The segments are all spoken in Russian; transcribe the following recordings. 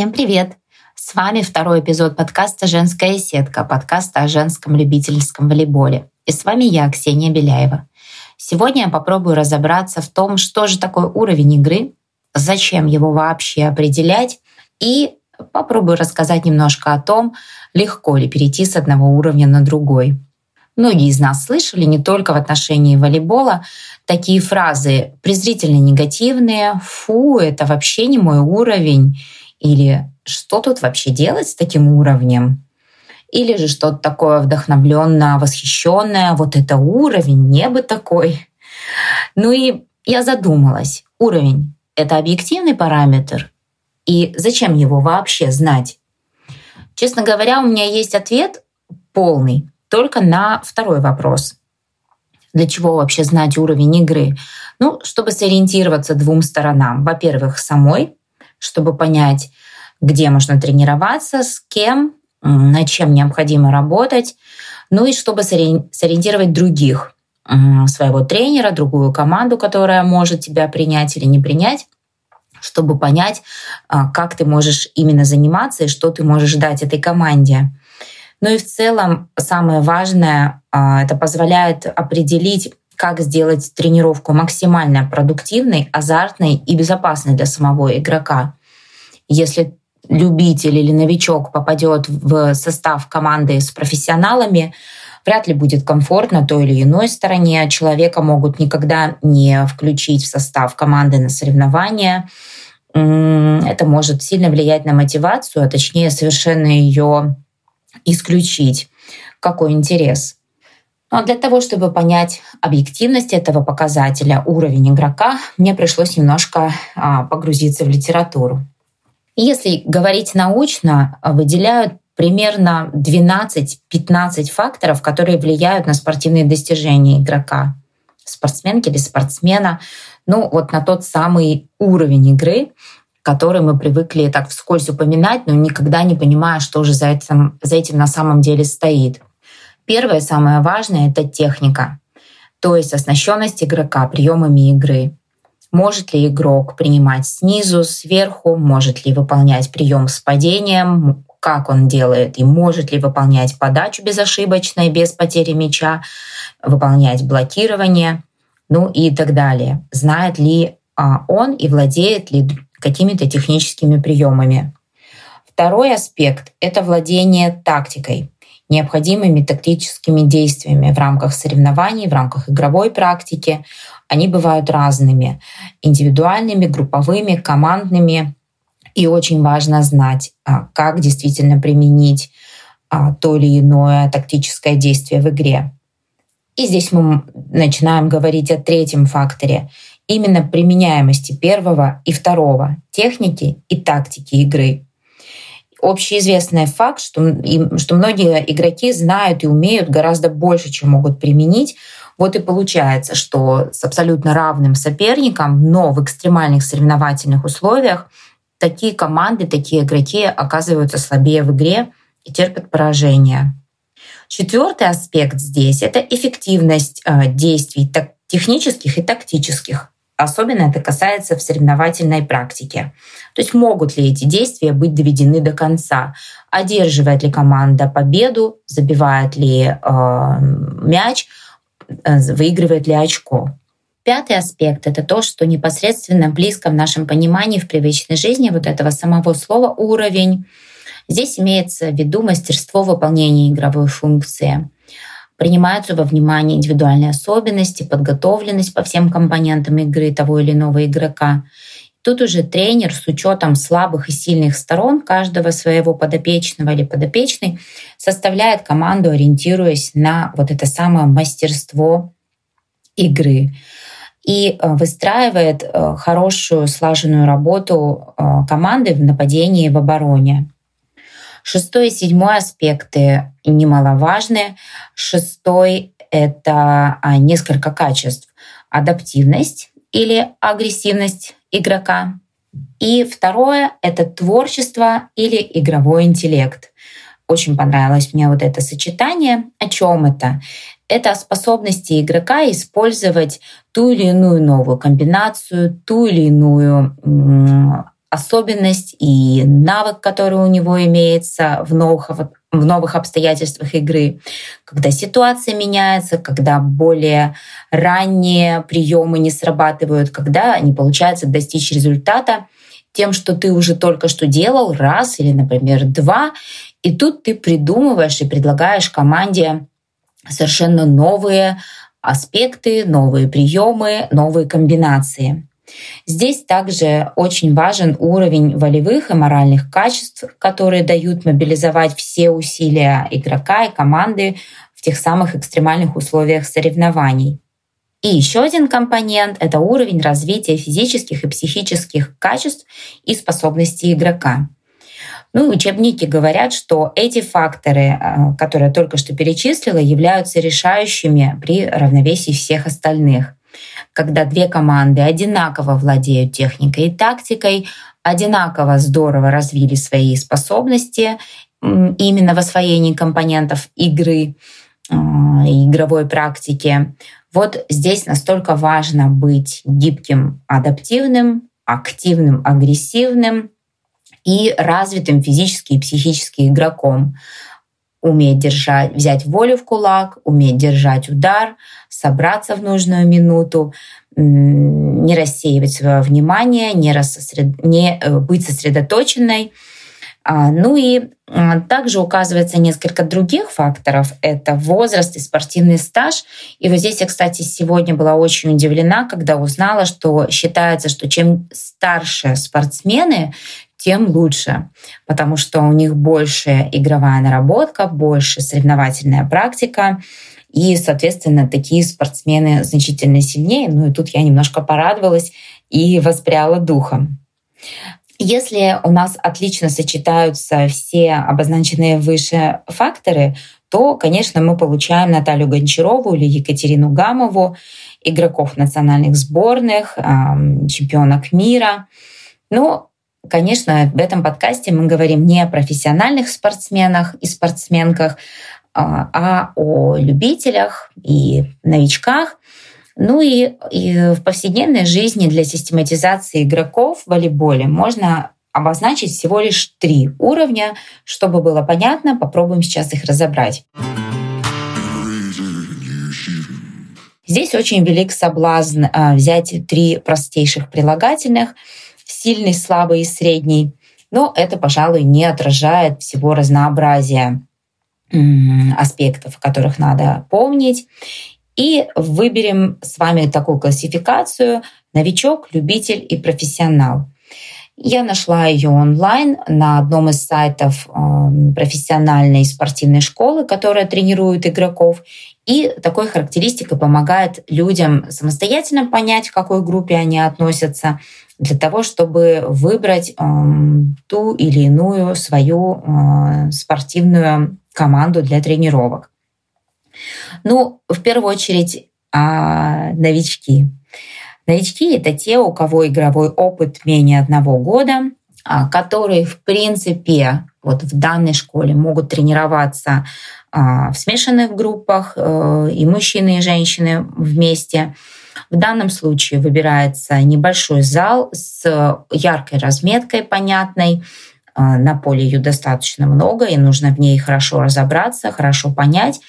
Всем привет! С вами второй эпизод подкаста «Женская сетка», подкаста о женском любительском волейболе. И с вами я, Ксения Беляева. Сегодня я попробую разобраться в том, что же такое уровень игры, зачем его вообще определять, и попробую рассказать немножко о том, легко ли перейти с одного уровня на другой. Многие из нас слышали не только в отношении волейбола такие фразы презрительно негативные «фу, это вообще не мой уровень» или «что тут вообще делать с таким уровнем?» или же что-то такое вдохновленное, восхищенное, вот это уровень, небо такой. Ну и я задумалась, уровень — это объективный параметр, и зачем его вообще знать? Честно говоря, у меня есть ответ полный только на второй вопрос. Для чего вообще знать уровень игры? Ну, чтобы сориентироваться двум сторонам. Во-первых, самой, чтобы понять, где можно тренироваться, с кем, над чем необходимо работать, ну и чтобы сориентировать других, своего тренера, другую команду, которая может тебя принять или не принять, чтобы понять, а, как ты можешь именно заниматься и что ты можешь дать этой команде. Ну и в целом самое важное, а, это позволяет определить, как сделать тренировку максимально продуктивной, азартной и безопасной для самого игрока. Если любитель или новичок попадет в состав команды с профессионалами, вряд ли будет комфортно той или иной стороне. Человека могут никогда не включить в состав команды на соревнования. Это может сильно влиять на мотивацию, а точнее совершенно ее исключить. Какой интерес? Но а для того, чтобы понять объективность этого показателя, уровень игрока, мне пришлось немножко а, погрузиться в литературу. Если говорить научно, выделяют примерно 12-15 факторов, которые влияют на спортивные достижения игрока, спортсменки или спортсмена, ну вот на тот самый уровень игры, который мы привыкли так вскользь упоминать, но никогда не понимая, что же за этим, за этим на самом деле стоит. Первое, самое важное, это техника, то есть оснащенность игрока приемами игры. Может ли игрок принимать снизу, сверху, может ли выполнять прием с падением, как он делает, и может ли выполнять подачу безошибочно, без потери мяча, выполнять блокирование, ну и так далее. Знает ли а, он и владеет ли какими-то техническими приемами. Второй аспект — это владение тактикой, необходимыми тактическими действиями в рамках соревнований, в рамках игровой практики. Они бывают разными — индивидуальными, групповыми, командными. И очень важно знать, а, как действительно применить а, то или иное тактическое действие в игре. И здесь мы начинаем говорить о третьем факторе именно применяемости первого и второго техники и тактики игры. Общеизвестный факт, что, что многие игроки знают и умеют гораздо больше, чем могут применить. Вот и получается, что с абсолютно равным соперником, но в экстремальных соревновательных условиях такие команды, такие игроки оказываются слабее в игре и терпят поражение. Четвертый аспект здесь — это эффективность э, действий технических и тактических. Особенно это касается в соревновательной практике. То есть могут ли эти действия быть доведены до конца? Одерживает ли команда победу? Забивает ли э, мяч? Э, выигрывает ли очко? Пятый аспект — это то, что непосредственно близко в нашем понимании в привычной жизни вот этого самого слова «уровень». Здесь имеется в виду мастерство выполнения игровой функции — принимаются во внимание индивидуальные особенности, подготовленность по всем компонентам игры того или иного игрока. Тут уже тренер с учетом слабых и сильных сторон каждого своего подопечного или подопечной составляет команду, ориентируясь на вот это самое мастерство игры и э, выстраивает э, хорошую слаженную работу э, команды в нападении и в обороне. Шестой и седьмой аспекты немаловажны. Шестой — это а, несколько качеств. Адаптивность или агрессивность игрока. И второе — это творчество или игровой интеллект. Очень понравилось мне вот это сочетание. О чем это? Это способности игрока использовать ту или иную новую комбинацию, ту или иную особенность и навык, который у него имеется в новых, в новых обстоятельствах игры, когда ситуация меняется, когда более ранние приемы не срабатывают, когда не получается достичь результата тем, что ты уже только что делал раз или, например, два, и тут ты придумываешь и предлагаешь команде совершенно новые аспекты, новые приемы, новые комбинации. Здесь также очень важен уровень волевых и моральных качеств, которые дают мобилизовать все усилия игрока и команды в тех самых экстремальных условиях соревнований. И еще один компонент — это уровень развития физических и психических качеств и способностей игрока. Ну, учебники говорят, что эти факторы, э, которые я только что перечислила, являются решающими при равновесии всех остальных. Когда две команды одинаково владеют техникой и тактикой, одинаково здорово развили свои способности именно в освоении компонентов игры, э, игровой практики. Вот здесь настолько важно быть гибким, адаптивным, активным, агрессивным, и развитым физически и психически игроком. Уметь держать, взять волю в кулак, уметь держать удар, собраться в нужную минуту, не рассеивать свое внимание, не, рассосред... не э, быть сосредоточенной. А, ну и а, также указывается несколько других факторов. Это возраст и спортивный стаж. И вот здесь я, кстати, сегодня была очень удивлена, когда узнала, что считается, что чем старше спортсмены, тем лучше, потому что у них больше игровая наработка, больше соревновательная практика, и, соответственно, такие спортсмены значительно сильнее. Ну и тут я немножко порадовалась и воспряла духом. Если у нас отлично сочетаются все обозначенные выше факторы, то, конечно, мы получаем Наталью Гончарову или Екатерину Гамову, игроков национальных сборных, чемпионок мира. Но Конечно, в этом подкасте мы говорим не о профессиональных спортсменах и спортсменках, а, а о любителях и новичках. Ну и, и в повседневной жизни для систематизации игроков в волейболе можно обозначить всего лишь три уровня. Чтобы было понятно, попробуем сейчас их разобрать. Здесь очень велик соблазн а, взять три простейших прилагательных — сильный, слабый и средний. Но это, пожалуй, не отражает всего разнообразия аспектов, о которых надо помнить. И выберем с вами такую классификацию новичок, любитель и профессионал. Я нашла ее онлайн на одном из сайтов эм, профессиональной спортивной школы, которая тренирует игроков. И такой характеристикой помогает людям самостоятельно понять, к какой группе они относятся, для того, чтобы выбрать э, ту или иную свою э, спортивную команду для тренировок. Ну, в первую очередь, э, новички. Новички — это те, у кого игровой опыт менее одного года, э, которые, в принципе, вот в данной школе могут тренироваться э, в смешанных группах, э, и мужчины, и женщины вместе — в данном случае выбирается небольшой зал с яркой разметкой, понятной. А, на поле ее достаточно много, и нужно в ней хорошо разобраться, хорошо понять.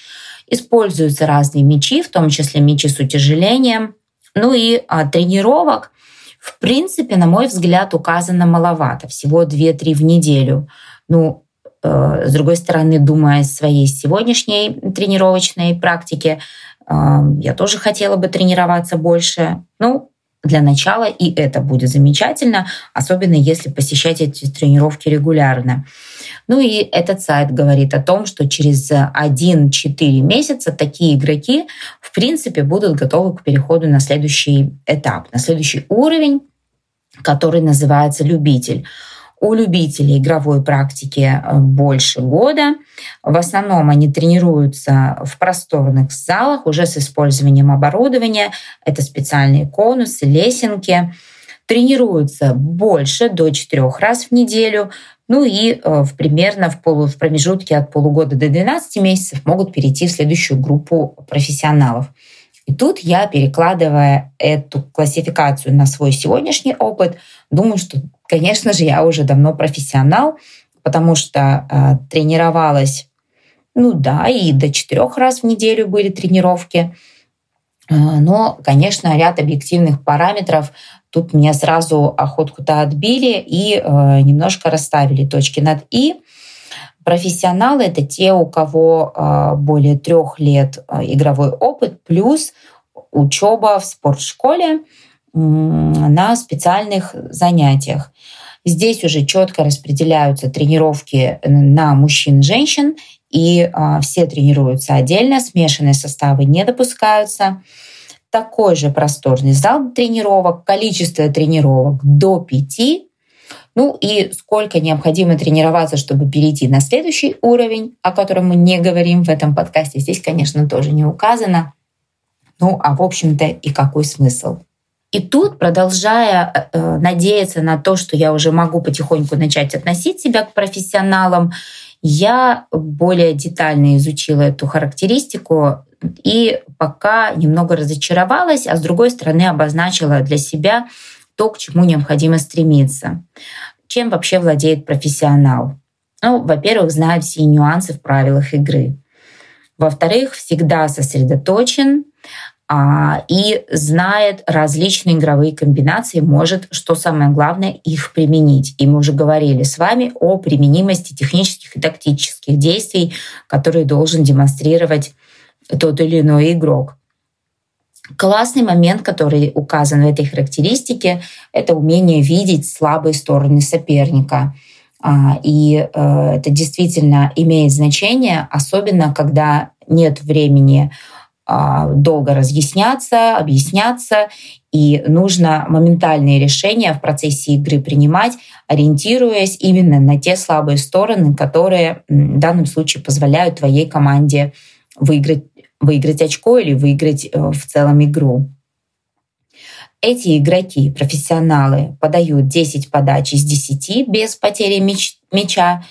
Используются разные мячи, в том числе мячи с утяжелением. Ну и а, тренировок, в принципе, на мой взгляд, указано маловато, всего 2-3 в неделю. Ну, э, с другой стороны, думая о своей сегодняшней тренировочной практике, я тоже хотела бы тренироваться больше. Ну, для начала и это будет замечательно, особенно если посещать эти тренировки регулярно. Ну и этот сайт говорит о том, что через 1-4 месяца такие игроки в принципе будут готовы к переходу на следующий этап, на следующий уровень, который называется любитель. У любителей игровой практики э, больше года. В основном они тренируются в просторных залах уже с использованием оборудования. Это специальные конусы, лесенки. Тренируются больше, до четырех раз в неделю. Ну и э, в, примерно в, полу, в промежутке от полугода до 12 месяцев могут перейти в следующую группу профессионалов. И тут я, перекладывая эту классификацию на свой сегодняшний опыт, думаю, что конечно же, я уже давно профессионал, потому что э, тренировалась, ну да, и до четырех раз в неделю были тренировки. Э, но, конечно, ряд объективных параметров тут меня сразу охотку-то отбили и э, немножко расставили точки над «и». Профессионалы — это те, у кого э, более трех лет игровой опыт, плюс учеба в спортшколе на специальных занятиях. Здесь уже четко распределяются тренировки на мужчин и женщин, и а, все тренируются отдельно, смешанные составы не допускаются. Такой же просторный зал тренировок, количество тренировок до пяти, ну и сколько необходимо тренироваться, чтобы перейти на следующий уровень, о котором мы не говорим в этом подкасте, здесь, конечно, тоже не указано. Ну, а в общем-то и какой смысл? И тут, продолжая э, надеяться на то, что я уже могу потихоньку начать относить себя к профессионалам, я более детально изучила эту характеристику и пока немного разочаровалась, а с другой стороны обозначила для себя то, к чему необходимо стремиться. Чем вообще владеет профессионал? Ну, во-первых, знает все нюансы в правилах игры. Во-вторых, всегда сосредоточен, и знает различные игровые комбинации, может, что самое главное, их применить. И мы уже говорили с вами о применимости технических и тактических действий, которые должен демонстрировать тот или иной игрок. Классный момент, который указан в этой характеристике, это умение видеть слабые стороны соперника. А, и э, это действительно имеет значение, особенно когда нет времени а, долго разъясняться, объясняться, и нужно моментальные решения в процессе игры принимать, ориентируясь именно на те слабые стороны, которые в данном случае позволяют твоей команде выиграть, выиграть очко или выиграть э, в целом игру. Эти игроки, профессионалы, подают 10 подач из 10 без потери мяча.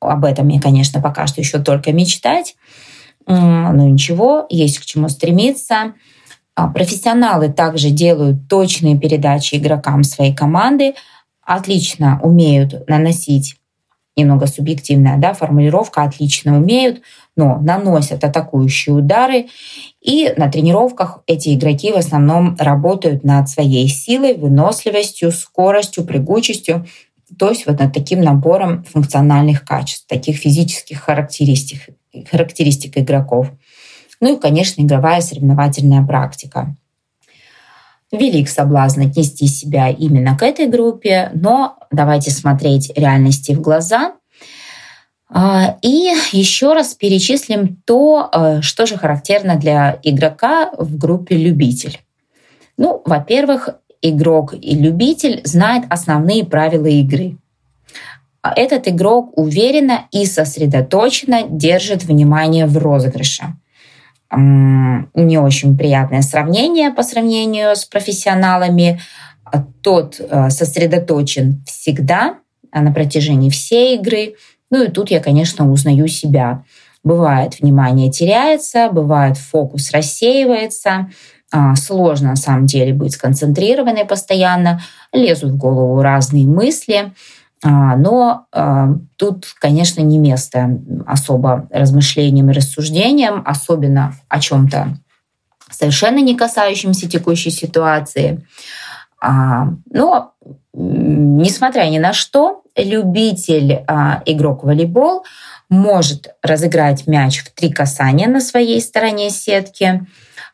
Об этом я, конечно, пока что еще только мечтать ну, ничего, есть к чему стремиться. А, профессионалы также делают точные передачи игрокам своей команды, отлично умеют наносить немного субъективная да, формулировка, отлично умеют, но наносят атакующие удары. И на тренировках эти игроки в основном работают над своей силой, выносливостью, скоростью, прыгучестью, то есть вот над таким набором функциональных качеств, таких физических характеристик, характеристик игроков. Ну и, конечно, игровая соревновательная практика. Велик соблазн отнести себя именно к этой группе, но давайте смотреть реальности в глаза. А, и еще раз перечислим то, э, что же характерно для игрока в группе любитель. Ну, во-первых, игрок и любитель знает основные правила игры. А этот игрок уверенно и сосредоточенно держит внимание в розыгрыше. Не очень приятное сравнение по сравнению с профессионалами. Тот э, сосредоточен всегда на протяжении всей игры. Ну и тут я, конечно, узнаю себя. Бывает, внимание теряется, бывает, фокус рассеивается, а, сложно на самом деле быть сконцентрированной постоянно, лезут в голову разные мысли, а, но а, тут, конечно, не место особо размышлениям и рассуждениям, особенно о чем-то совершенно не касающемся текущей ситуации. Но, несмотря ни на что, любитель игрок волейбол может разыграть мяч в три касания на своей стороне сетки,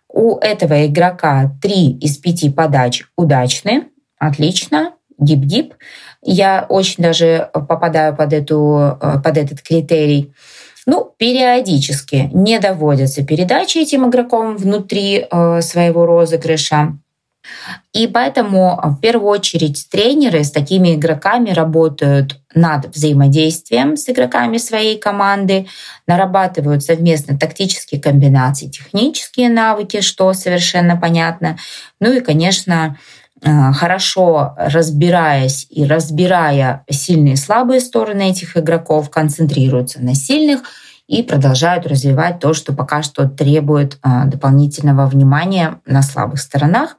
у этого игрока три из пяти подач удачны. Отлично. Гип-гип. Я очень даже попадаю под, эту, под этот критерий. Ну, периодически не доводятся передачи этим игроком внутри э, своего розыгрыша. И поэтому в первую очередь тренеры с такими игроками работают над взаимодействием с игроками своей команды, нарабатывают совместно тактические комбинации, технические навыки, что совершенно понятно. Ну и, конечно, э, хорошо разбираясь и разбирая сильные и слабые стороны этих игроков, концентрируются на сильных и продолжают развивать то, что пока что требует э, дополнительного внимания на слабых сторонах.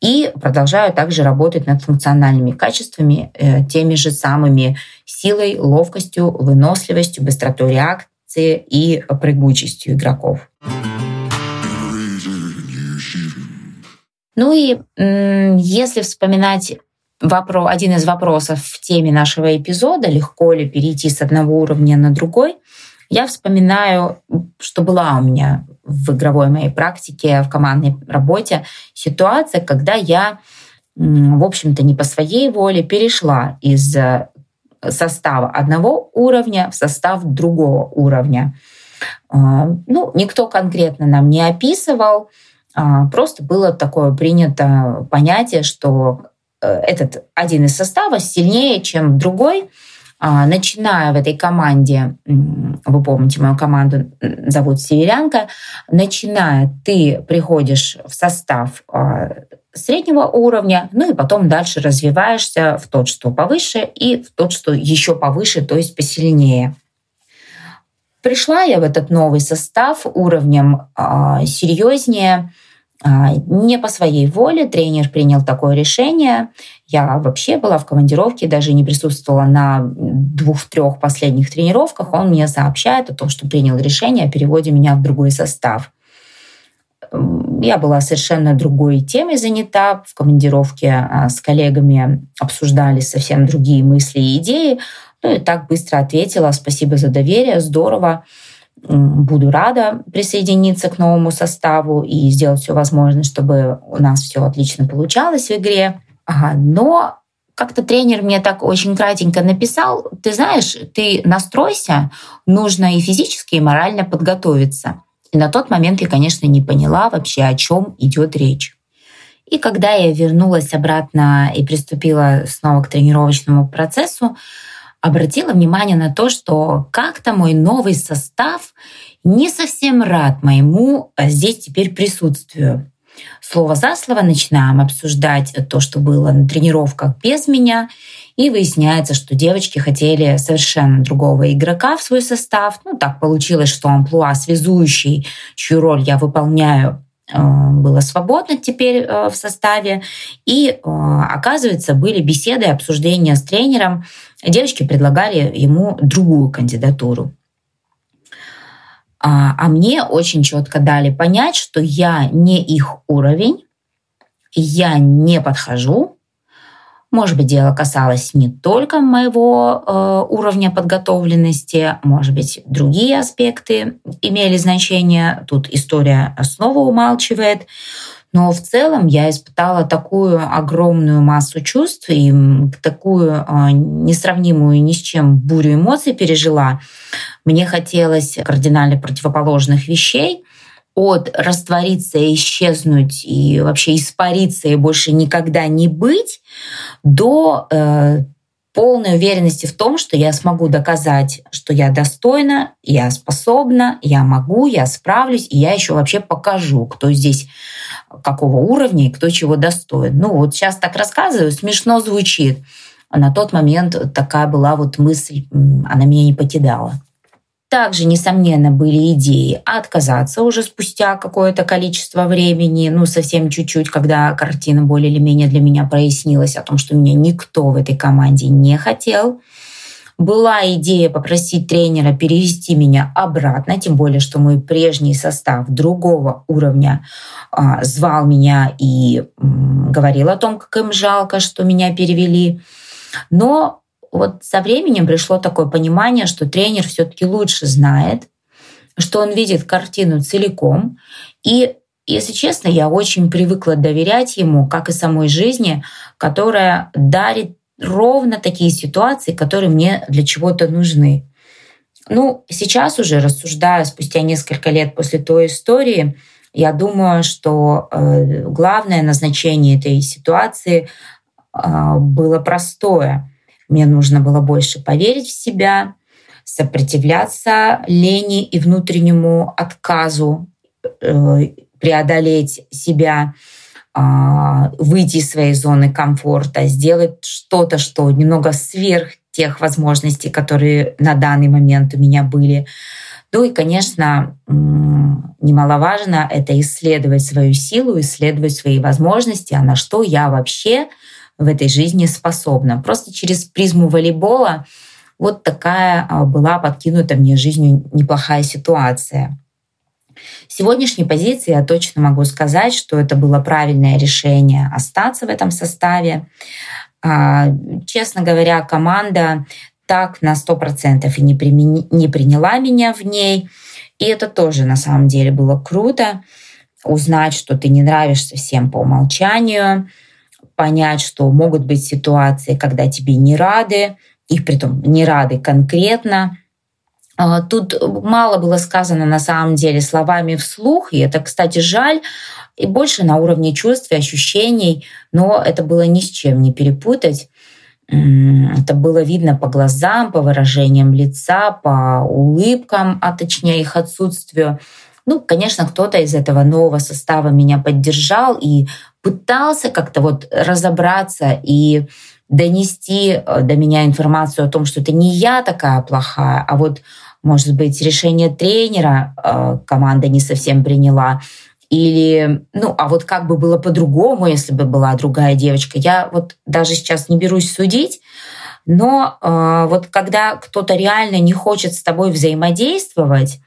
И продолжаю также работать над функциональными качествами, э, теми же самыми силой, ловкостью, выносливостью, быстротой реакции и прыгучестью игроков. Ну и если вспоминать вопрос, один из вопросов в теме нашего эпизода, легко ли перейти с одного уровня на другой, я вспоминаю, что была у меня в игровой моей практике, в командной работе ситуация, когда я, в общем-то, не по своей воле перешла из э, состава одного уровня в состав другого уровня. А, ну, никто конкретно нам не описывал, просто было такое принято понятие, что э, этот один из составов сильнее, чем другой, а, начиная в этой команде, вы помните, мою команду зовут Северянка, начиная ты приходишь в состав а, среднего уровня, ну и потом дальше развиваешься в тот, что повыше, и в тот, что еще повыше, то есть посильнее. Пришла я в этот новый состав уровнем а, серьезнее, а, не по своей воле тренер принял такое решение. Я вообще была в командировке, даже не присутствовала на двух-трех последних тренировках. Он мне сообщает о том, что принял решение о переводе меня в другой состав. Я была совершенно другой темой занята. В командировке а, с коллегами обсуждали совсем другие мысли и идеи. Ну и так быстро ответила. Спасибо за доверие, здорово буду рада присоединиться к новому составу и сделать все возможное, чтобы у нас все отлично получалось в игре. Ага, но как-то тренер мне так очень кратенько написал, ты знаешь, ты настройся, нужно и физически, и морально подготовиться. И на тот момент я, конечно, не поняла вообще, о чем идет речь. И когда я вернулась обратно и приступила снова к тренировочному процессу, обратила внимание на то, что как-то мой новый состав не совсем рад моему а, здесь теперь присутствию. Слово за слово начинаем обсуждать то, что было на тренировках без меня, и выясняется, что девочки хотели совершенно другого игрока в свой состав. Ну, так получилось, что амплуа связующий, чью роль я выполняю, Э, было свободно теперь э, в составе. И, э, оказывается, были беседы, обсуждения с тренером. Девочки предлагали ему другую кандидатуру. А, а мне очень четко дали понять, что я не их уровень, я не подхожу, может быть, дело касалось не только моего э, уровня подготовленности, может быть, другие аспекты имели значение. Тут история снова умалчивает. Но в целом я испытала такую огромную массу чувств и такую э, несравнимую ни с чем бурю эмоций пережила. Мне хотелось кардинально противоположных вещей от раствориться, исчезнуть и вообще испариться и больше никогда не быть, до э, полной уверенности в том, что я смогу доказать, что я достойна, я способна, я могу, я справлюсь, и я еще вообще покажу, кто здесь какого уровня и кто чего достоин. Ну вот сейчас так рассказываю, смешно звучит. А на тот момент такая была вот мысль, она меня не покидала. Также, несомненно, были идеи отказаться уже спустя какое-то количество времени, ну, совсем чуть-чуть, когда картина более или менее для меня прояснилась о том, что меня никто в этой команде не хотел. Была идея попросить тренера перевести меня обратно, тем более, что мой прежний состав другого уровня а, звал меня и говорил о том, как им жалко, что меня перевели. Но вот со временем пришло такое понимание, что тренер все-таки лучше знает, что он видит картину целиком. И, если честно, я очень привыкла доверять ему, как и самой жизни, которая дарит ровно такие ситуации, которые мне для чего-то нужны. Ну, сейчас уже рассуждая спустя несколько лет после той истории, я думаю, что э, главное назначение этой ситуации э, было простое. Мне нужно было больше поверить в себя, сопротивляться лени и внутреннему отказу, э, преодолеть себя, а, выйти из своей зоны комфорта, сделать что-то, что немного сверх тех возможностей, которые на данный момент у меня были. Ну и, конечно, немаловажно это исследовать свою силу, исследовать свои возможности, а на что я вообще в этой жизни способна. Просто через призму волейбола вот такая а, была подкинута мне жизнью неплохая ситуация. В сегодняшней позиции я точно могу сказать, что это было правильное решение остаться в этом составе. А, честно говоря, команда так на 100% и не, примени, не приняла меня в ней. И это тоже на самом деле было круто. Узнать, что ты не нравишься всем по умолчанию, понять, что могут быть ситуации, когда тебе не рады, их притом не рады конкретно. А, тут мало было сказано на самом деле словами вслух, и это, кстати, жаль, и больше на уровне чувств и ощущений, но это было ни с чем не перепутать. Это было видно по глазам, по выражениям лица, по улыбкам, а точнее их отсутствию. Ну, конечно, кто-то из этого нового состава меня поддержал и пытался как-то вот разобраться и донести э, до меня информацию о том, что это не я такая плохая, а вот, может быть, решение тренера э, команда не совсем приняла. Или, ну, а вот как бы было по-другому, если бы была другая девочка. Я вот даже сейчас не берусь судить, но э, вот когда кто-то реально не хочет с тобой взаимодействовать,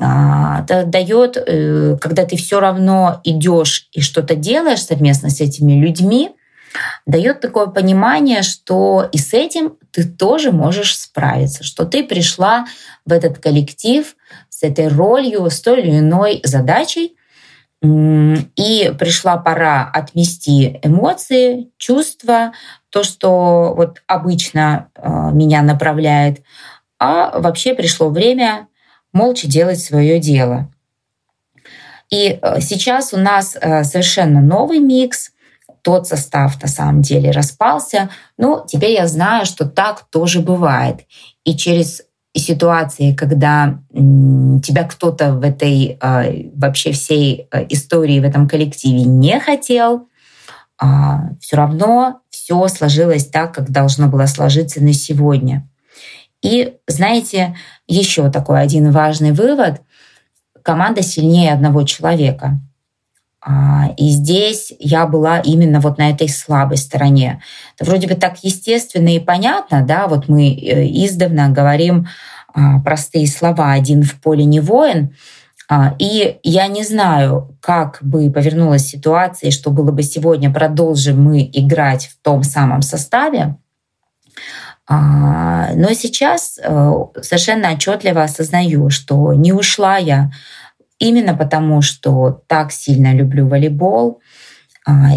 это дает, э, когда ты все равно идешь и что-то делаешь совместно с этими людьми, дает такое понимание, что и с этим ты тоже можешь справиться, что ты пришла в этот коллектив с этой ролью, с той или иной задачей, и пришла пора отмести эмоции, чувства, то, что вот обычно э, меня направляет, а вообще пришло время молча делать свое дело. И э, сейчас у нас э, совершенно новый микс, тот состав на самом деле распался, но теперь я знаю, что так тоже бывает. И через ситуации, когда тебя кто-то в этой а, вообще всей истории в этом коллективе не хотел, а, все равно все сложилось так, как должно было сложиться на сегодня. И знаете, еще такой один важный вывод. Команда сильнее одного человека. И здесь я была именно вот на этой слабой стороне. Это вроде бы так естественно и понятно, да, вот мы э, издавна говорим а, простые слова «один в поле не воин», а, и я не знаю, как бы повернулась ситуация, что было бы сегодня, продолжим мы играть в том самом составе. А, но сейчас э, совершенно отчетливо осознаю, что не ушла я именно потому, что так сильно люблю волейбол, а,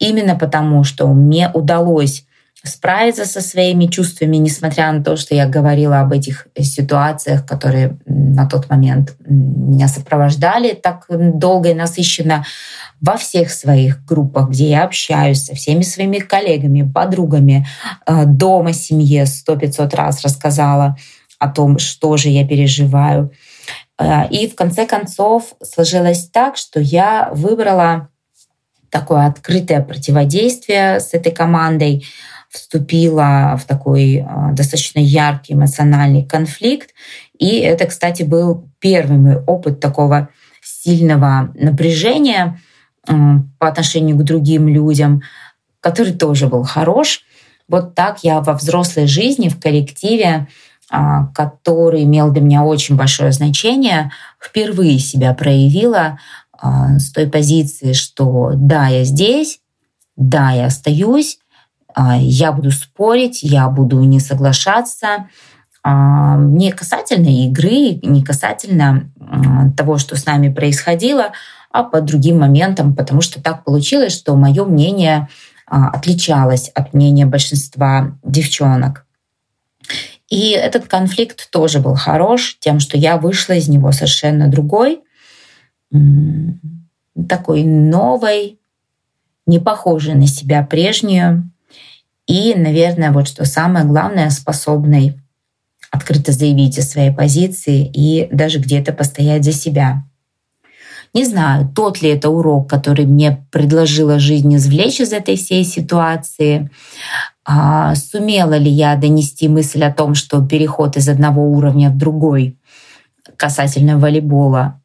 именно потому, что мне удалось справиться со своими чувствами, несмотря на то, что я говорила об этих ситуациях, которые на тот момент меня сопровождали так долго и насыщенно во всех своих группах, где я общаюсь со всеми своими коллегами, подругами, э, дома, семье, сто пятьсот раз рассказала о том, что же я переживаю. Э, и в конце концов сложилось так, что я выбрала такое открытое противодействие с этой командой, вступила в такой э, достаточно яркий эмоциональный конфликт. И это, кстати, был первый мой опыт такого сильного напряжения э, по отношению к другим людям, который тоже был хорош. Вот так я во взрослой жизни, в коллективе а, который имел для меня очень большое значение, впервые себя проявила а, с той позиции, что да, я здесь, да, я остаюсь, я буду спорить, я буду не соглашаться, не касательно игры, не касательно того, что с нами происходило, а по другим моментам, потому что так получилось, что мое мнение отличалось от мнения большинства девчонок. И этот конфликт тоже был хорош тем, что я вышла из него совершенно другой, такой новой, не похожей на себя прежнюю. И, наверное, вот что самое главное, способной открыто заявить о своей позиции и даже где-то постоять за себя. Не знаю, тот ли это урок, который мне предложила жизнь извлечь из этой всей ситуации. А сумела ли я донести мысль о том, что переход из одного уровня в другой касательно волейбола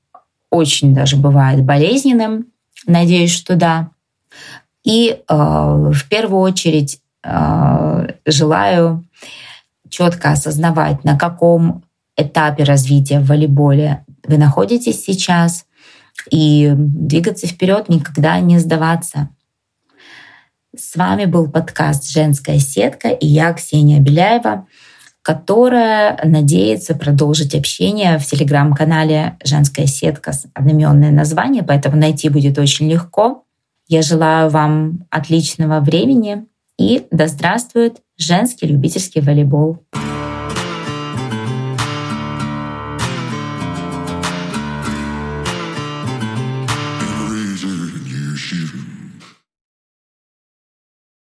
очень даже бывает болезненным. Надеюсь, что да. И э, в первую очередь желаю четко осознавать, на каком этапе развития в волейболе вы находитесь сейчас, и двигаться вперед, никогда не сдаваться. С вами был подкаст «Женская сетка» и я, Ксения Беляева, которая надеется продолжить общение в телеграм-канале «Женская сетка» с одноименное название, поэтому найти будет очень легко. Я желаю вам отличного времени и да здравствует женский любительский волейбол.